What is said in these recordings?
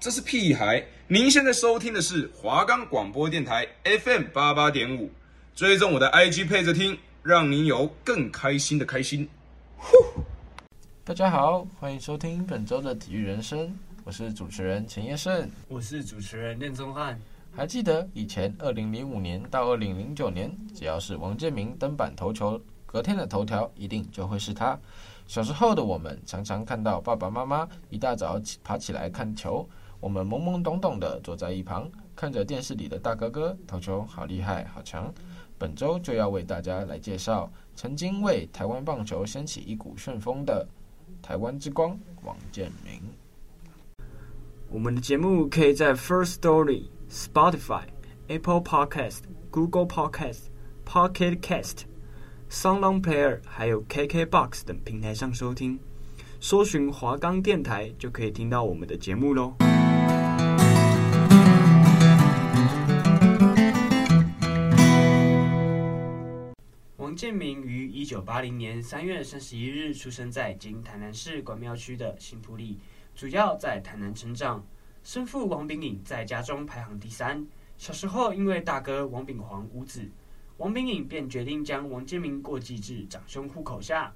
这是屁孩！您现在收听的是华冈广播电台 FM 八八点五，追踪我的 IG 配着听，让您有更开心的开心。呼！大家好，欢迎收听本周的体育人生，我是主持人钱业胜，我是主持人练宗翰。还记得以前二零零五年到二零零九年，只要是王建民登板投球，隔天的头条一定就会是他。小时候的我们常常看到爸爸妈妈一大早起爬起来看球，我们懵懵懂懂的坐在一旁，看着电视里的大哥哥投球好厉害好强。本周就要为大家来介绍曾经为台湾棒球掀起一股旋风的台湾之光王建民。我们的节目可以在 First Story、Spotify、Apple Podcast、Google Podcast、Pocket Cast。SoundOn Player 还有 KKBOX 等平台上收听，搜寻华冈电台就可以听到我们的节目喽。王建民于一九八零年三月三十一日出生在今台南市关庙区的新埔里，主要在台南成长。生父王秉颖在家中排行第三，小时候因为大哥王秉煌无子。王炳颖便决定将王建民过继至长兄户口下，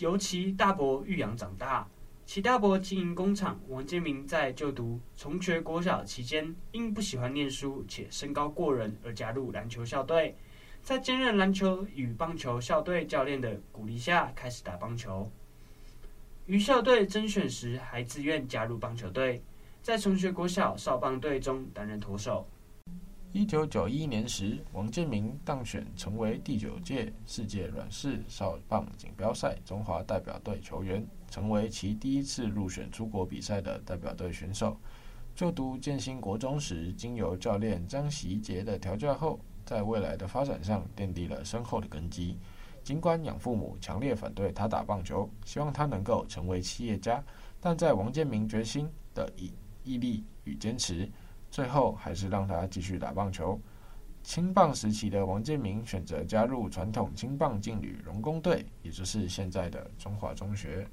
由其大伯育养长大。其大伯经营工厂，王建民在就读崇学国小期间，因不喜欢念书且身高过人而加入篮球校队。在兼任篮球与棒球校队教练的鼓励下，开始打棒球。于校队甄选时，还自愿加入棒球队，在崇学国小少棒队中担任投手。一九九一年时，王建民当选成为第九届世界软式少棒锦标赛中华代表队球员，成为其第一次入选出国比赛的代表队选手。就读建新国中时，经由教练张习杰的调教后，在未来的发展上奠定了深厚的根基。尽管养父母强烈反对他打棒球，希望他能够成为企业家，但在王建民决心的毅毅力与坚持。最后还是让他继续打棒球。青棒时期的王建民选择加入传统青棒劲旅荣工队，也就是现在的中华中学。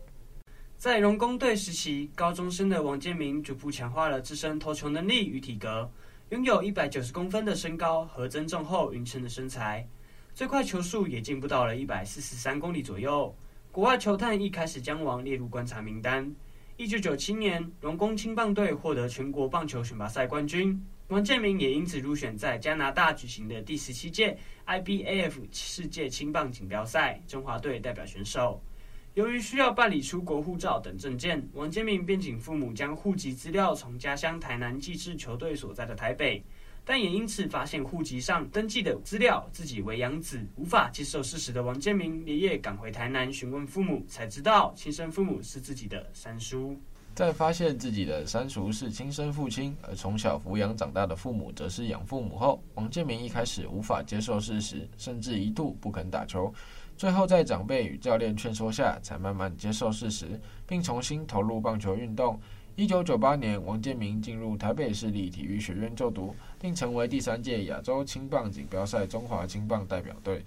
在荣工队时期，高中生的王建民逐步强化了自身投球能力与体格，拥有一百九十公分的身高和增重后匀称的身材，最快球速也进步到了一百四十三公里左右。国外球探一开始将王列入观察名单。一九九七年，荣工青棒队获得全国棒球选拔赛冠军，王建民也因此入选在加拿大举行的第十七届 IBAF 世界青棒锦标赛中华队代表选手。由于需要办理出国护照等证件，王建民便请父母将户籍资料从家乡台南寄至球队所在的台北。但也因此发现户籍上登记的资料自己为养子，无法接受事实的王建民连夜赶回台南询问父母，才知道亲生父母是自己的三叔。在发现自己的三叔是亲生父亲，而从小抚养长大的父母则是养父母后，王建民一开始无法接受事实，甚至一度不肯打球。最后在长辈与教练劝说下，才慢慢接受事实，并重新投入棒球运动。一九九八年，王建民进入台北市立体育学院就读，并成为第三届亚洲青棒锦标赛中华青棒代表队。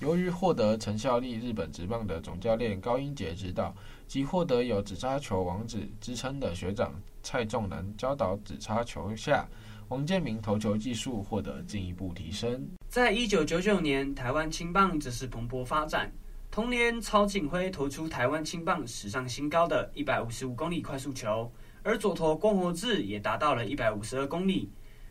由于获得曾效力日本职棒的总教练高英杰指导，及获得有“紫叉球王子”之称的学长蔡仲南教导紫叉球下，王建民投球技术获得进一步提升。在一九九九年，台湾青棒则是蓬勃发展。同年，曹锦辉投出台湾青棒史上新高的一百五十五公里快速球。而左投郭泓志也达到了一百五十二公里，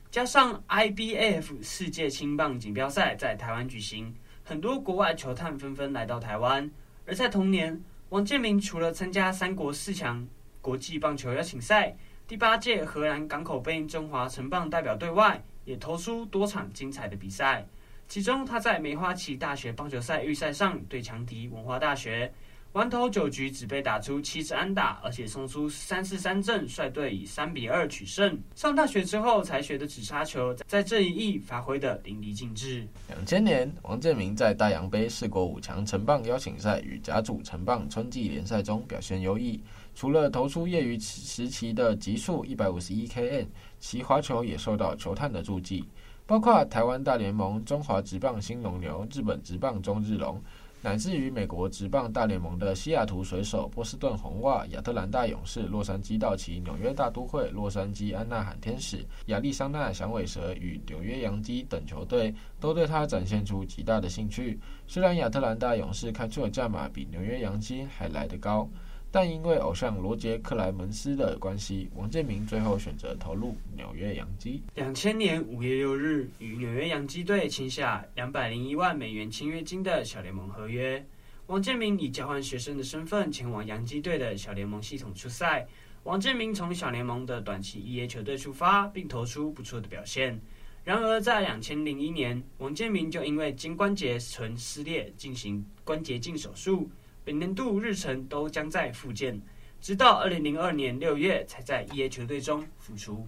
加上 IBF 世界青棒锦标赛在台湾举行，很多国外球探纷纷来到台湾。而在同年，王建民除了参加三国四强国际棒球邀请赛、第八届荷兰港口杯中华城棒代表队外，也投出多场精彩的比赛。其中，他在梅花旗大学棒球赛预赛上对强敌文化大学。完投九局只被打出七次安打，而且送出三四三振，率队以三比二取胜。上大学之后才学的指叉球，在这一役发挥得淋漓尽致。两千年，王建民在大洋杯四国五强成棒邀请赛与甲组成棒春季联赛中表现优异，除了投出业余时期的极速一百五十一 km，其滑球也受到球探的注记，包括台湾大联盟、中华职棒兴农牛、日本职棒中日龙。乃至于美国职棒大联盟的西雅图水手、波士顿红袜、亚特兰大勇士、洛杉矶道奇、纽约大都会、洛杉矶安纳罕天使、亚利桑那响尾蛇与纽约洋基等球队，都对他展现出极大的兴趣。虽然亚特兰大勇士开出的价码比纽约洋基还来得高。但因为偶像罗杰·克莱门斯的关系，王建民最后选择投入纽约洋基。两千年五月六日，与纽约洋基队签下两百零一万美元签约金的小联盟合约。王建民以交换学生的身份前往洋基队的小联盟系统出赛。王建民从小联盟的短期一 A 球队出发，并投出不错的表现。然而，在两千零一年，王建民就因为肩关节唇撕裂进行关节镜手术。本年度日程都将在复健，直到二零零二年六月才在 EA 球队中复出。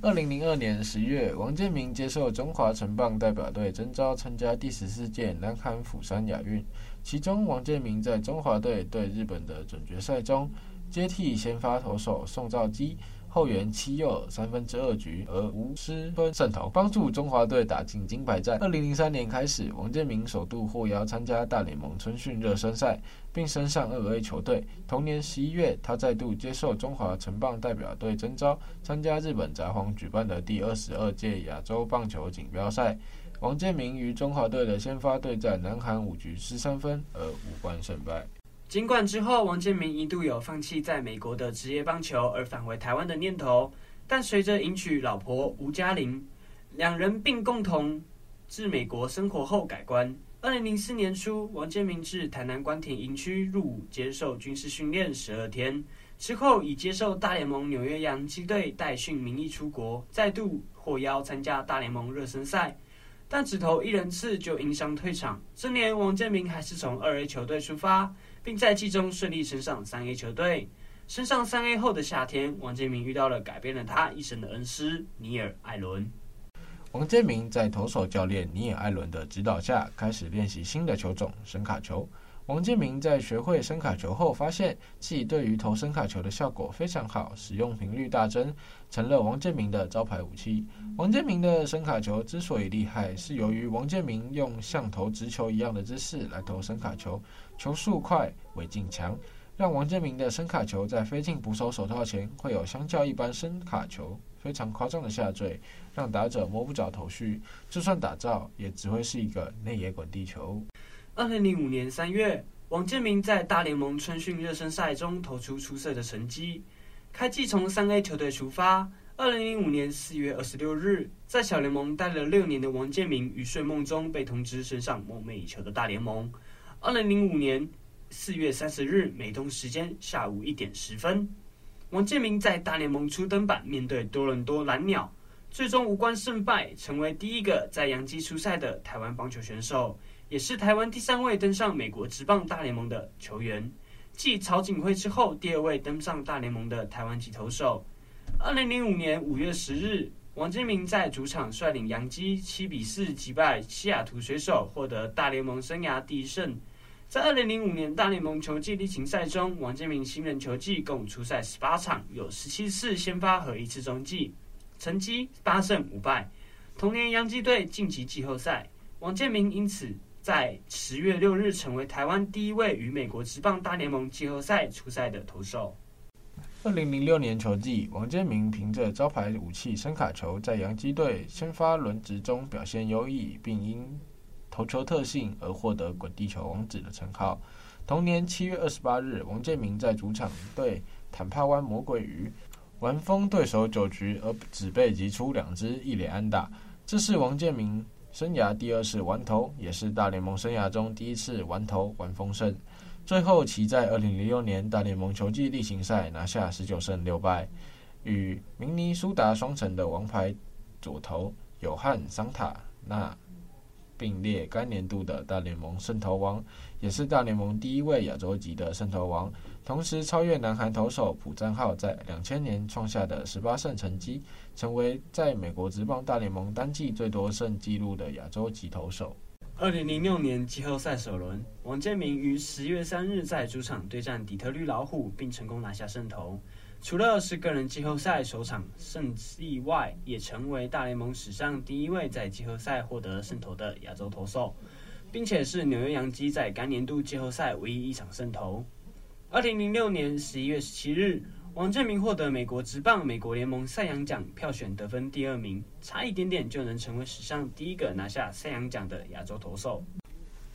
二零零二年十月，王建民接受中华城棒代表队征召，参加第十四届南韩釜山亚运。其中，王建民在中华队对日本的准决赛中，接替先发投手宋兆基。后援七又三分之二局而无失分胜投，帮助中华队打进金牌战。二零零三年开始，王建民首度获邀参加大联盟春训热身赛，并升上二 A 球队。同年十一月，他再度接受中华城棒代表队征召，参加日本札幌举办的第二十二届亚洲棒球锦标赛。王建民与中华队的先发对战南韩五局失三分而无关胜败。尽管之后王建民一度有放弃在美国的职业棒球而返回台湾的念头，但随着迎娶老婆吴嘉玲，两人并共同至美国生活后改观。二零零四年初，王建民至台南关田营区入伍接受军事训练十二天，之后以接受大联盟纽约洋基队代训名义出国，再度获邀参加大联盟热身赛，但只投一人次就因伤退场。这年王建民还是从二 A 球队出发。并在季中顺利升上三 A 球队。升上三 A 后的夏天，王建民遇到了改变了他一生的恩师尼尔·艾伦。王建民在投手教练尼尔·艾伦的指导下，开始练习新的球种——伸卡球。王建民在学会声卡球后，发现自己对于投声卡球的效果非常好，使用频率大增，成了王建民的招牌武器。王建民的声卡球之所以厉害，是由于王建民用像投直球一样的姿势来投声卡球，球速快，尾劲强，让王建民的声卡球在飞进捕手手套前，会有相较一般声卡球非常夸张的下坠，让打者摸不着头绪，就算打造，也只会是一个内野滚地球。二零零五年三月，王建民在大联盟春训热身赛中投出出色的成绩。开季从三 A 球队出发。二零零五年四月二十六日，在小联盟待了六年的王建民于睡梦中被通知升上梦寐以求的大联盟。二零零五年四月三十日，美东时间下午一点十分，王建民在大联盟初登板，面对多伦多蓝鸟，最终无关胜败，成为第一个在洋基出赛的台湾棒球选手。也是台湾第三位登上美国职棒大联盟的球员，继曹锦辉之后第二位登上大联盟的台湾籍投手。二零零五年五月十日，王建民在主场率领洋基七比四击败西雅图水手，获得大联盟生涯第一胜。在二零零五年大联盟球季例行赛中，王建民新人球季共出赛十八场，有十七次先发和一次中继，成绩八胜五败。同年洋基队晋级季后赛，王建民因此。在十月六日，成为台湾第一位与美国职棒大联盟季后赛出赛的投手。二零零六年球季，王建民凭着招牌武器伸卡球，在洋基队先发轮值中表现优异，并因投球特性而获得“滚地球王子”的称号。同年七月二十八日，王建民在主场对坦帕湾魔鬼鱼完封对手九局，而只被击出两支一垒安打。这是王建民。生涯第二次完投，也是大联盟生涯中第一次完投完封胜。最后，其在二零零六年大联盟球季例行赛拿下十九胜六败，与明尼苏达双城的王牌左投有汉桑塔纳并列该年度的大联盟胜投王，也是大联盟第一位亚洲籍的胜投王。同时超越南韩投手朴赞浩在两千年创下的十八胜成绩，成为在美国职棒大联盟单季最多胜纪录的亚洲籍投手。二零零六年季后赛首轮，王建民于十月三日在主场对战底特律老虎，并成功拿下胜投。除了是个人季后赛首场胜利外，也成为大联盟史上第一位在季后赛获得胜投的亚洲投手。并且是纽约洋基在该年度季后赛唯一一场胜投。二零零六年十一月十七日，王建民获得美国职棒美国联盟赛扬奖票选得分第二名，差一点点就能成为史上第一个拿下赛扬奖的亚洲投手。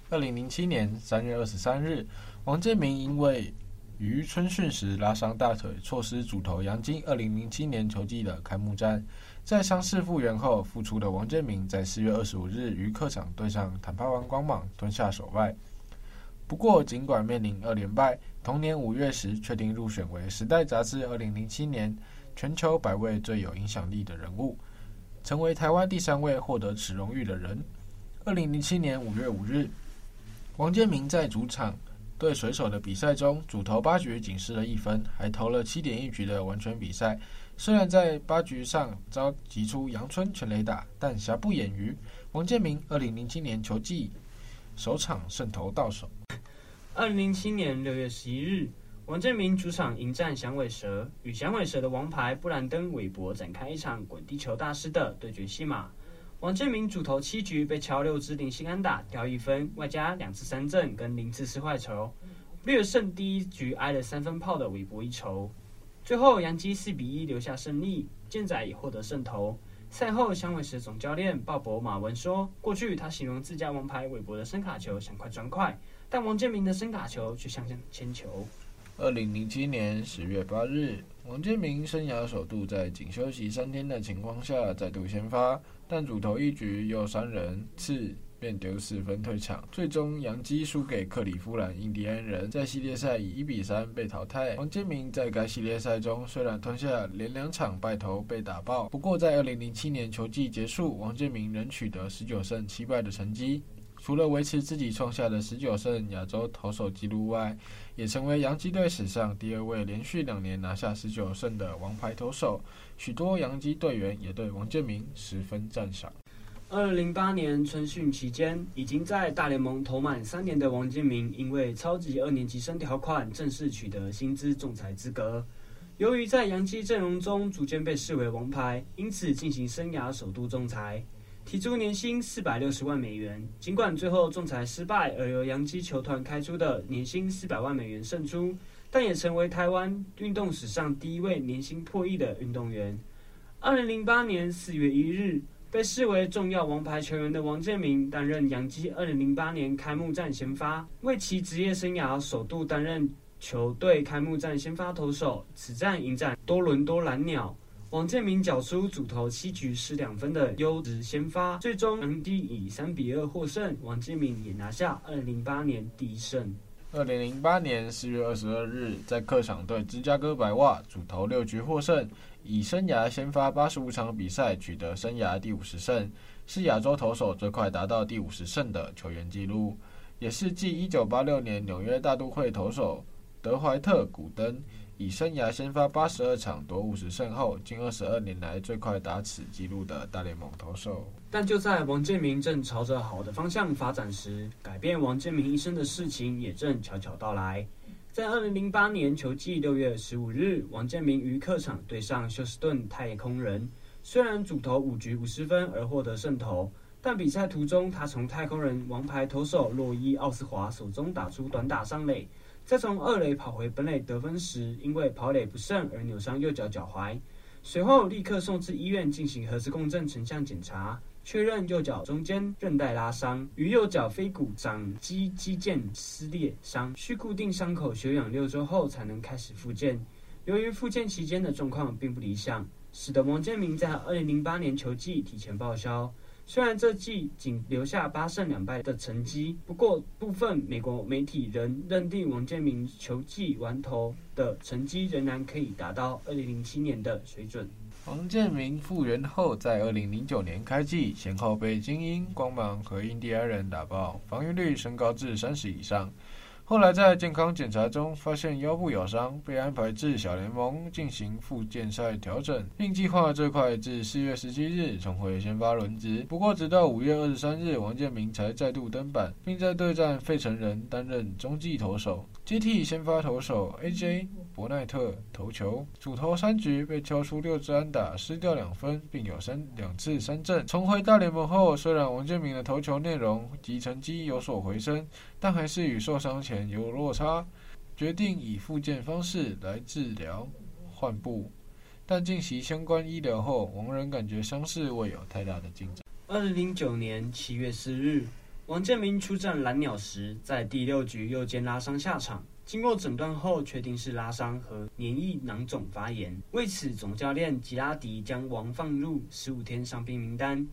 二零零七年三月二十三日，王建民因为于春训时拉伤大腿，错失主投杨金二零零七年球季的开幕战。在伤势复原后复出的王建民，在四月二十五日于客场对上坦帕湾光芒吞下首败。不过，尽管面临二连败，同年五月时确定入选为《时代》杂志二零零七年全球百位最有影响力的人物，成为台湾第三位获得此荣誉的人。二零零七年五月五日，王建民在主场对水手的比赛中，主投八局仅失了一分，还投了七点一局的完全比赛。虽然在八局上遭击出阳春全垒打，但瑕不掩瑜，王建民二零零七年球季首场胜投到手。二零零七年六月十一日，王建民主场迎战响尾蛇，与响尾蛇的王牌布兰登·韦伯展开一场滚地球大师的对决戏码。王建民主投七局被敲六支零星安打，掉一分，外加两次三振跟零次四坏球，略胜第一局挨了三分炮的韦伯一筹。最后杨基四比一留下胜利，健仔也获得胜投。赛后香尾蛇总教练鲍勃·马文说：“过去他形容自家王牌韦伯的伸卡球像块砖块。”但王建民的伸卡球却像像铅球。二零零七年十月八日，王建民生涯首度在仅休息三天的情况下再度先发，但主投一局又三人次便丢四分退场，最终杨基输给克里夫兰印第安人，在系列赛以一比三被淘汰。王建民在该系列赛中虽然吞下连两场败投被打爆，不过在二零零七年球季结束，王建民仍取得十九胜七败的成绩。除了维持自己创下的十九胜亚洲投手纪录外，也成为洋基队史上第二位连续两年拿下十九胜的王牌投手。许多洋基队员也对王建民十分赞赏。二零零八年春训期间，已经在大联盟投满三年的王建民，因为超级二年级生条款，正式取得薪资仲裁资格。由于在洋基阵容中逐渐被视为王牌，因此进行生涯首度仲裁。提出年薪四百六十万美元，尽管最后仲裁失败，而由洋基球团开出的年薪四百万美元胜出，但也成为台湾运动史上第一位年薪破亿的运动员。二零零八年四月一日，被视为重要王牌球员的王建民担任洋基二零零八年开幕战先发，为其职业生涯首度担任球队开幕战先发投手。此战迎战多伦多蓝鸟。王建民缴出主投七局失两分的优质先发，最终洋基以三比二获胜，王建民也拿下二零零八年第一胜。二零零八年四月二十二日，在客场对芝加哥白袜主投六局获胜，以生涯先发八十五场比赛取得生涯第五十胜，是亚洲投手最快达到第五十胜的球员纪录，也是继一九八六年纽约大都会投手德怀特·古登。以生涯先发八十二场夺五十胜后，近二十二年来最快达此纪录的大联盟投手。但就在王建民正朝着好的方向发展时，改变王建民一生的事情也正悄悄到来。在二零零八年球季六月十五日，王建民于客场对上休斯顿太空人，虽然主投五局五十分而获得胜投，但比赛途中他从太空人王牌投手洛伊奥斯华手中打出短打上垒。在从二垒跑回本垒得分时，因为跑垒不慎而扭伤右脚脚踝，随后立刻送至医院进行核磁共振成像检查，确认右脚中间韧带拉伤，与右脚腓骨掌肌肌腱撕裂伤，需固定伤口休养六周后才能开始复健。由于复健期间的状况并不理想，使得王建民在二零零八年球季提前报销。虽然这季仅留下八胜两败的成绩，不过部分美国媒体仍认定王建民球技完投的成绩仍然可以达到二零零七年的水准。王建民复原后，在二零零九年开季，先后被精英、光芒和印第安人打爆，防御率升高至三十以上。后来在健康检查中发现腰部有伤，被安排至小联盟进行复健赛调整，并计划最快至四月十七日重回先发轮值。不过，直到五月二十三日，王建民才再度登板，并在对战费城人担任中继投手，接替先发投手 AJ 伯奈特投球，主投三局被敲出六支安打，失掉两分，并有三两次三振。重回大联盟后，虽然王建民的投球内容及成绩有所回升，但还是与受伤前有落差，决定以复健方式来治疗换步。但进行相关医疗后，王仍感觉伤势未有太大的进展。二零零九年七月四日，王建民出战蓝鸟时，在第六局右肩拉伤下场。经过诊断后，确定是拉伤和黏液囊肿发炎。为此，总教练吉拉迪将王放入十五天伤病名单。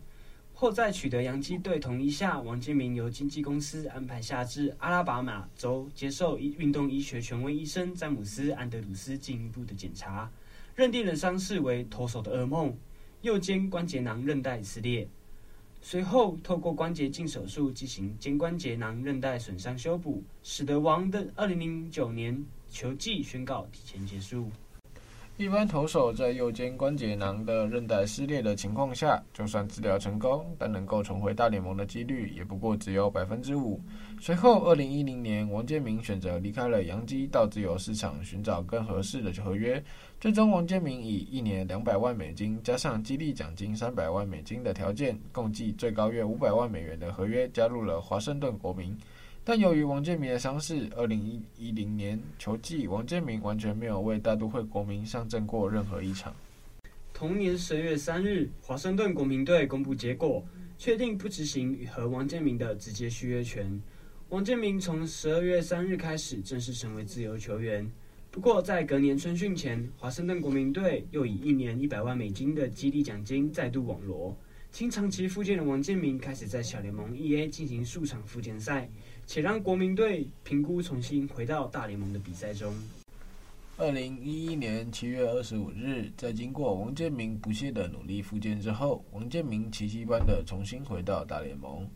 后在取得洋基队同意下，王建民由经纪公司安排下至阿拉巴马州接受运动医学权威医生詹姆斯·安德鲁斯进一步的检查，认定了伤势为投手的噩梦——右肩关节囊韧带撕裂。随后，透过关节镜手术进行肩关节囊韧带损伤修补，使得王的二零零九年球季宣告提前结束。一般投手在右肩关节囊的韧带撕裂的情况下，就算治疗成功，但能够重回大联盟的几率也不过只有百分之五。随后，二零一零年，王建民选择离开了洋基，到自由市场寻找更合适的合约。最终，王建民以一年两百万美金加上激励奖金三百万美金的条件，共计最高约五百万美元的合约，加入了华盛顿国民。但由于王建民的伤势，二零一零年球季，王建民完全没有为大都会国民上阵过任何一场。同年十月三日，华盛顿国民队公布结果，确定不执行和王建民的直接续约权。王建民从十二月三日开始正式成为自由球员。不过，在隔年春训前，华盛顿国民队又以一年一百万美金的激励奖金再度网罗。经长期复健的王建民开始在小联盟 EA 进行数场复健赛。且让国民队评估重新回到大联盟的比赛中。二零一一年七月二十五日，在经过王建民不懈的努力复健之后，王建民奇迹般的重新回到大联盟。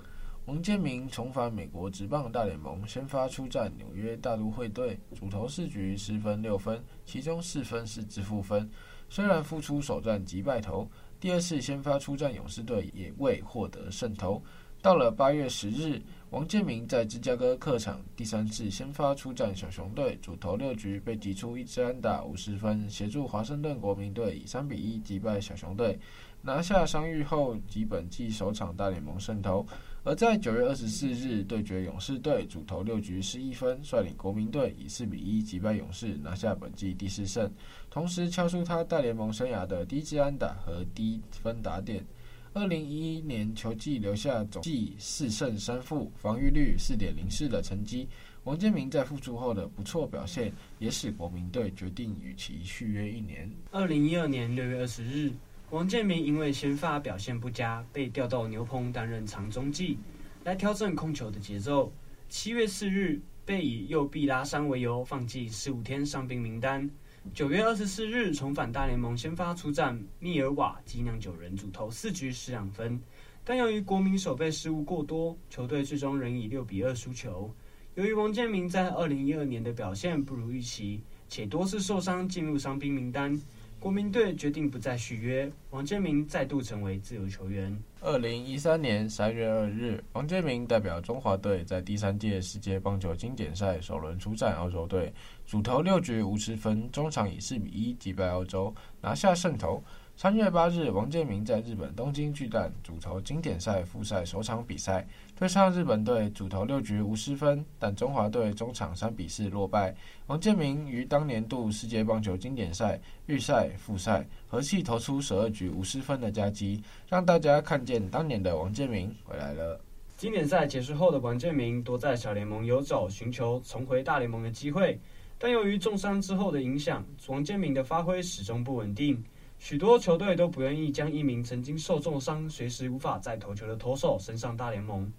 王建民重返美国职棒大联盟，先发出战纽约大都会队，主投四局失分六分，其中四分是自负分。虽然复出首战即败投，第二次先发出战勇士队也未获得胜投。到了八月十日。王建民在芝加哥客场第三次先发出战小熊队，主投六局被击出一支安打五十分，协助华盛顿国民队以三比一击败小熊队，拿下伤愈后及本季首场大联盟胜投。而在九月二十四日对决勇士队，主投六局失一分，率领国民队以四比一击败勇士，拿下本季第四胜，同时敲出他大联盟生涯的第一支安打和低分打点。二零一一年球季留下总计四胜三负、防御率四点零四的成绩。王建民在复出后的不错表现，也使国民队决定与其续约一年。二零一二年六月二十日，王建民因为先发表现不佳，被调到牛棚担任长中继，来调整控球的节奏。七月四日，被以右臂拉伤为由放弃十五天伤兵名单。九月二十四日重返大联盟，先发出战密尔瓦基酿酒人，主投四局失两分，但由于国民守备失误过多，球队最终仍以六比二输球。由于王建民在二零一二年的表现不如预期，且多次受伤进入伤兵名单。国民队决定不再续约，王建民再度成为自由球员。二零一三年三月二日，王建民代表中华队在第三届世界棒球经典赛首轮出战澳洲队，主投六局无失分，中场以四比一击败澳洲，拿下胜投。三月八日，王建民在日本东京巨蛋主投经典赛复赛首场比赛，对上日本队，主投六局无失分，但中华队终场三比四落败。王建民于当年度世界棒球经典赛预赛、复赛合计投出十二局无失分的佳绩，让大家看见当年的王建民回来了。经典赛结束后的王建民多在小联盟游走，寻求重回大联盟的机会，但由于重伤之后的影响，王建民的发挥始终不稳定。许多球队都不愿意将一名曾经受重伤、随时无法再投球的投手升上大联盟，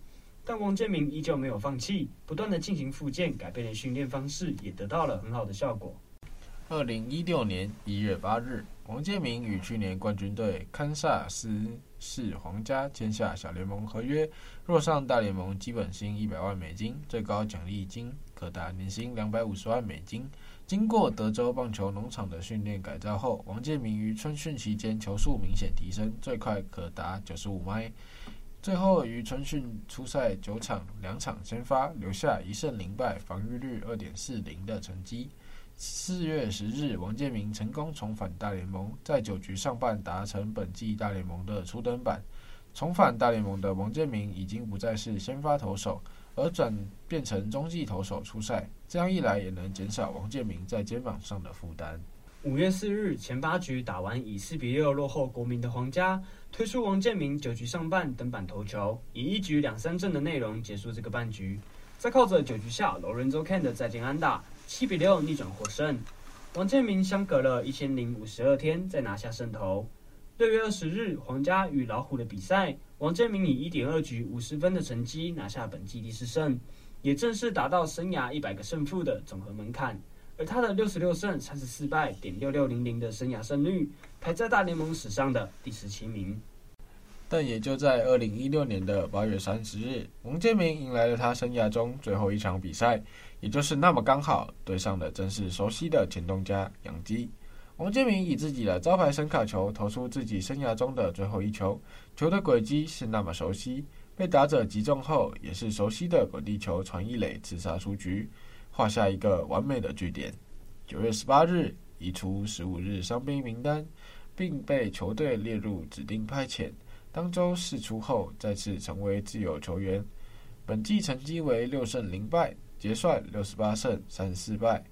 但王建民依旧没有放弃，不断的进行复健，改变了训练方式，也得到了很好的效果。二零一六年一月八日，王建民与去年冠军队堪萨斯市皇家签下小联盟合约，若上大联盟，基本薪一百万美金，最高奖励金可达年薪两百五十万美金。经过德州棒球农场的训练改造后，王建民于春训期间球速明显提升，最快可达九十五迈。最后于春训出赛九场，两场先发，留下一胜零败、防御率二点四零的成绩。四月十日，王建民成功重返大联盟，在九局上半达成本季大联盟的初登板。重返大联盟的王建民已经不再是先发投手，而转变成中继投手出赛。这样一来，也能减少王建民在肩膀上的负担。五月四日前八局打完，以四比六落后国民的皇家，推出王建民九局上半登板投球，以一局两三振的内容结束这个半局。再靠着九局下 Lorenzo Cain 的再见安打，七比六逆转获胜。王建民相隔了一千零五十二天再拿下胜投。六月二十日，皇家与老虎的比赛，王建民以一点二局五十分的成绩拿下本季第四胜，也正式达到生涯一百个胜负的总和门槛。而他的六十六胜三十四败点六六零零的生涯胜率，排在大联盟史上的第十七名。但也就在二零一六年的八月三十日，王建民迎来了他生涯中最后一场比赛，也就是那么刚好对上的正是熟悉的前东家洋基。王建民以自己的招牌伸卡球投出自己生涯中的最后一球，球的轨迹是那么熟悉，被打者击中后也是熟悉的滚地球传一垒刺杀出局，画下一个完美的句点。九月十八日移出十五日伤兵名单，并被球队列入指定派遣。当周释出后再次成为自由球员，本季成绩为六胜零败，结算六十八胜三十四败。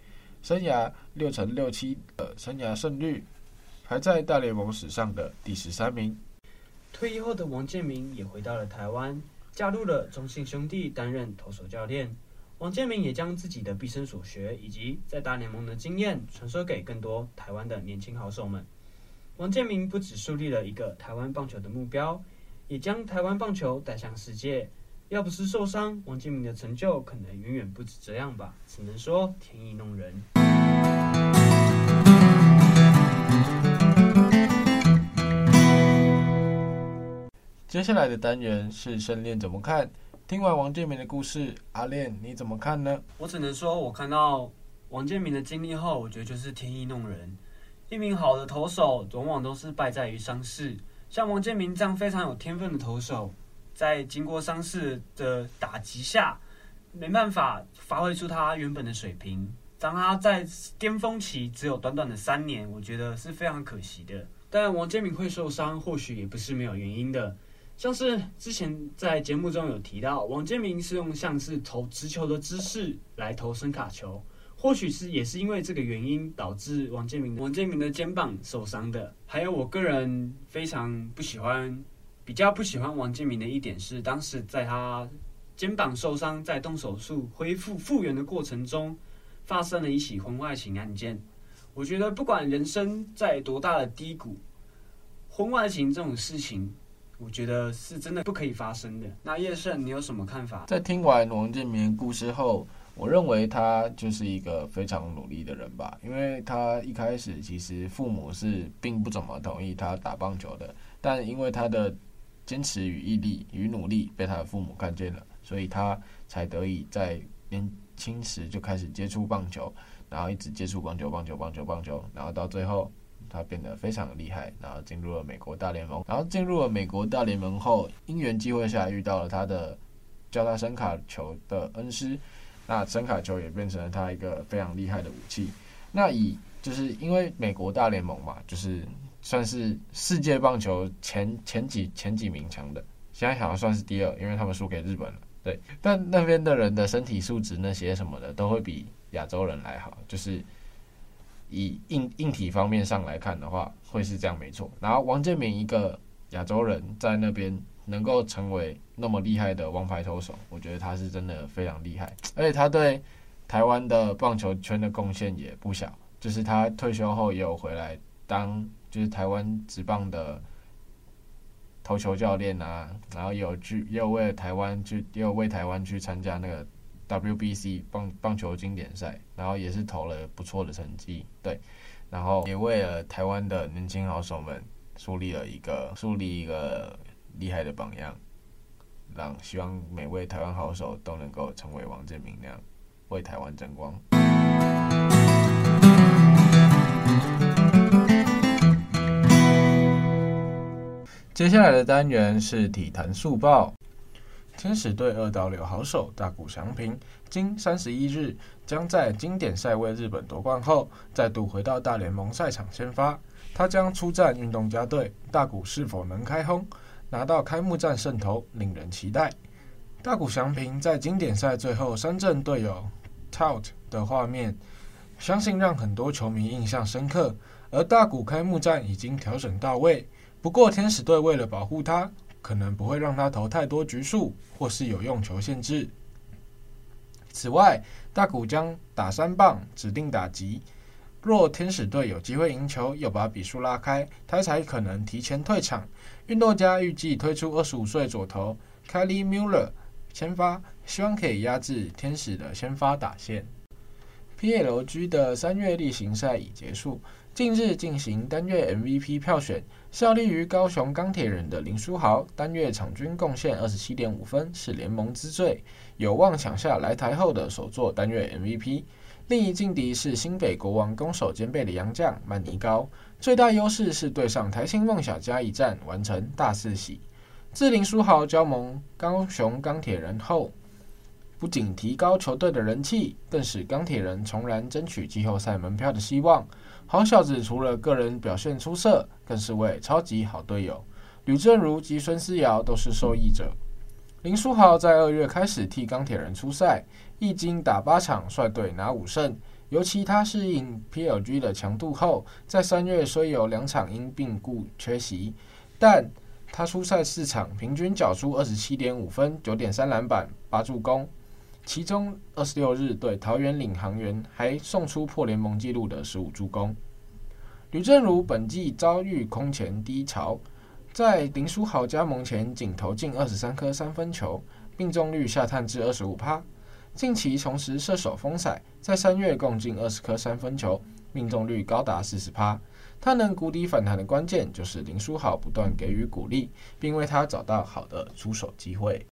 生涯六成六七的生涯胜率，排在大联盟史上的第十三名。退役后的王建民也回到了台湾，加入了中信兄弟担任投手教练。王建民也将自己的毕生所学以及在大联盟的经验传授给更多台湾的年轻好手们。王建民不只树立了一个台湾棒球的目标，也将台湾棒球带向世界。要不是受伤，王建民的成就可能远远不止这样吧。只能说天意弄人。接下来的单元是胜练怎么看？听完王建民的故事，阿练你怎么看呢？我只能说，我看到王建民的经历后，我觉得就是天意弄人。一名好的投手，往往都是败在于伤势。像王建民这样非常有天分的投手。在经过伤势的打击下，没办法发挥出他原本的水平。当他在巅峰期只有短短的三年，我觉得是非常可惜的。但王建民会受伤，或许也不是没有原因的。像是之前在节目中有提到，王建民是用像是投直球的姿势来投伸卡球，或许是也是因为这个原因导致王建民王建民的肩膀受伤的。还有我个人非常不喜欢。比较不喜欢王建民的一点是，当时在他肩膀受伤，在动手术恢复复原的过程中，发生了一起婚外情案件。我觉得不管人生在多大的低谷，婚外情这种事情，我觉得是真的不可以发生的。那叶胜，你有什么看法？在听完王建民的故事后，我认为他就是一个非常努力的人吧，因为他一开始其实父母是并不怎么同意他打棒球的，但因为他的坚持与毅力与努力被他的父母看见了，所以他才得以在年轻时就开始接触棒球，然后一直接触棒球、棒球、棒球、棒球，然后到最后他变得非常厉害，然后进入了美国大联盟。然后进入了美国大联盟后，因缘际会下遇到了他的教他声卡球的恩师，那声卡球也变成了他一个非常厉害的武器。那以就是因为美国大联盟嘛，就是。算是世界棒球前前几前几名强的，现在好像算是第二，因为他们输给日本了。对，但那边的人的身体素质那些什么的都会比亚洲人来好，就是以硬硬体方面上来看的话，会是这样没错。然后王建民一个亚洲人在那边能够成为那么厉害的王牌投手，我觉得他是真的非常厉害，而且他对台湾的棒球圈的贡献也不小，就是他退休后也有回来当。就是台湾职棒的投球教练啊，然后也有去，也有为了台湾去，也有为台湾去参加那个 WBC 棒棒球经典赛，然后也是投了不错的成绩，对，然后也为了台湾的年轻好手们树立了一个树立一个厉害的榜样，让希望每位台湾好手都能够成为王建民那样，为台湾争光。接下来的单元是体坛速报。天使队二刀流好手大谷翔平，今三十一日将在经典赛为日本夺冠后，再度回到大联盟赛场先发。他将出战运动家队，大谷是否能开轰，拿到开幕战胜投，令人期待。大谷翔平在经典赛最后三振队友 Tout 的画面，相信让很多球迷印象深刻。而大谷开幕战已经调整到位，不过天使队为了保护他，可能不会让他投太多局数，或是有用球限制。此外，大谷将打三棒指定打击，若天使队有机会赢球，又把比数拉开，他才可能提前退场。运动家预计推出二十五岁左投 Kelly Miller 先发，希望可以压制天使的先发打线。PLG 的三月例行赛已结束。近日进行单月 MVP 票选，效力于高雄钢铁人的林书豪单月场均贡献二十七点五分，是联盟之最，有望抢下来台后的首座单月 MVP。另一劲敌是新北国王攻守兼备的洋将曼尼高，最大优势是对上台新梦想家一战完成大四喜。自林书豪加盟高雄钢铁人后，不仅提高球队的人气，更使钢铁人重燃争取季后赛门票的希望。好小子除了个人表现出色，更是位超级好队友。吕政儒及孙思尧都是受益者。林书豪在二月开始替钢铁人出赛，一经打八场，率队拿五胜。尤其他适应 PLG 的强度后，在三月虽有两场因病故缺席，但他出赛四场，平均缴出二十七点五分、九点三篮板、八助攻。其中二十六日对桃园领航员还送出破联盟纪录的十五助攻。吕正儒本季遭遇空前低潮，在林书豪加盟前仅投进二十三颗三分球，命中率下探至二十五趴。近期重拾射手风采，在三月共进二十颗三分球，命中率高达四十趴。他能谷底反弹的关键就是林书豪不断给予鼓励，并为他找到好的出手机会。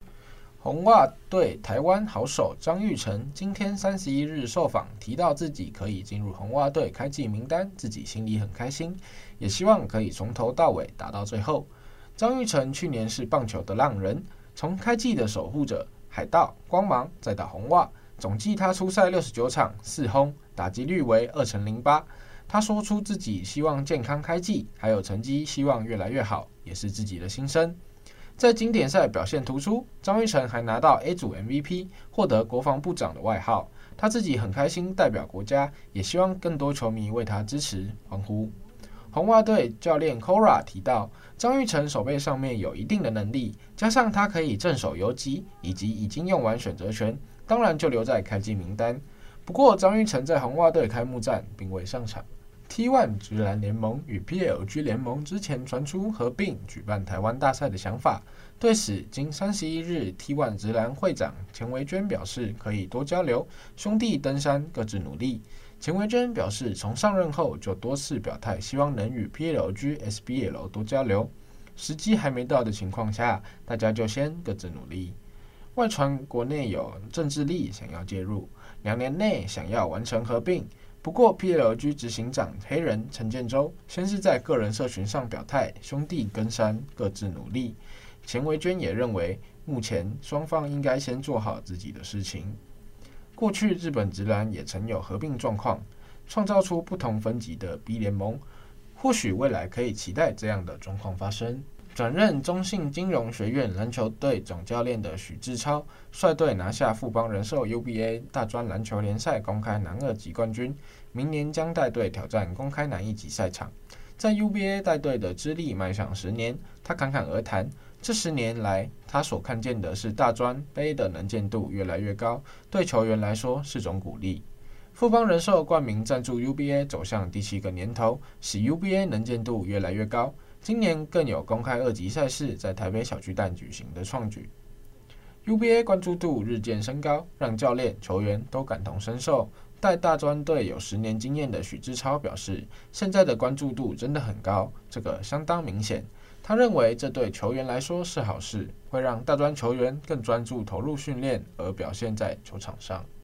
红袜队台湾好手张玉成今天三十一日受访，提到自己可以进入红袜队开季名单，自己心里很开心，也希望可以从头到尾打到最后。张玉成去年是棒球的浪人，从开季的守护者、海盗、光芒，再到红袜，总计他出赛六十九场，四轰，打击率为二成零八。他说出自己希望健康开季，还有成绩希望越来越好，也是自己的心声。在经典赛表现突出，张玉成还拿到 A 组 MVP，获得国防部长的外号。他自己很开心，代表国家，也希望更多球迷为他支持欢呼。红袜队教练 Cora 提到，张玉成手背上面有一定的能力，加上他可以正手游击，以及已经用完选择权，当然就留在开季名单。不过，张玉成在红袜队开幕战并未上场。T1 直男联盟与 PLG 联盟之前传出合并举办台湾大赛的想法，对此，今三十一日，T1 直男会长钱维娟表示可以多交流，兄弟登山各自努力。钱维娟表示，从上任后就多次表态，希望能与 PLG、SBL 多交流，时机还没到的情况下，大家就先各自努力。外传国内有政治力想要介入，两年内想要完成合并。不过，PLG 执行长黑人陈建州先是在个人社群上表态，兄弟跟山各自努力。钱维娟也认为，目前双方应该先做好自己的事情。过去日本职篮也曾有合并状况，创造出不同分级的 B 联盟，或许未来可以期待这样的状况发生。转任中信金融学院篮球队总教练的许志超率队拿下富邦人寿 UBA 大专篮球联赛公开男二级冠军，明年将带队挑战公开男一级赛场。在 UBA 带队的资历迈向十年，他侃侃而谈，这十年来他所看见的是大专杯的能见度越来越高，对球员来说是种鼓励。富邦人寿冠名赞助 UBA 走向第七个年头，使 UBA 能见度越来越高。今年更有公开二级赛事在台北小巨蛋举行的创举，UBA 关注度日渐升高，让教练、球员都感同身受。带大专队有十年经验的许志超表示，现在的关注度真的很高，这个相当明显。他认为这对球员来说是好事，会让大专球员更专注投入训练，而表现在球场上。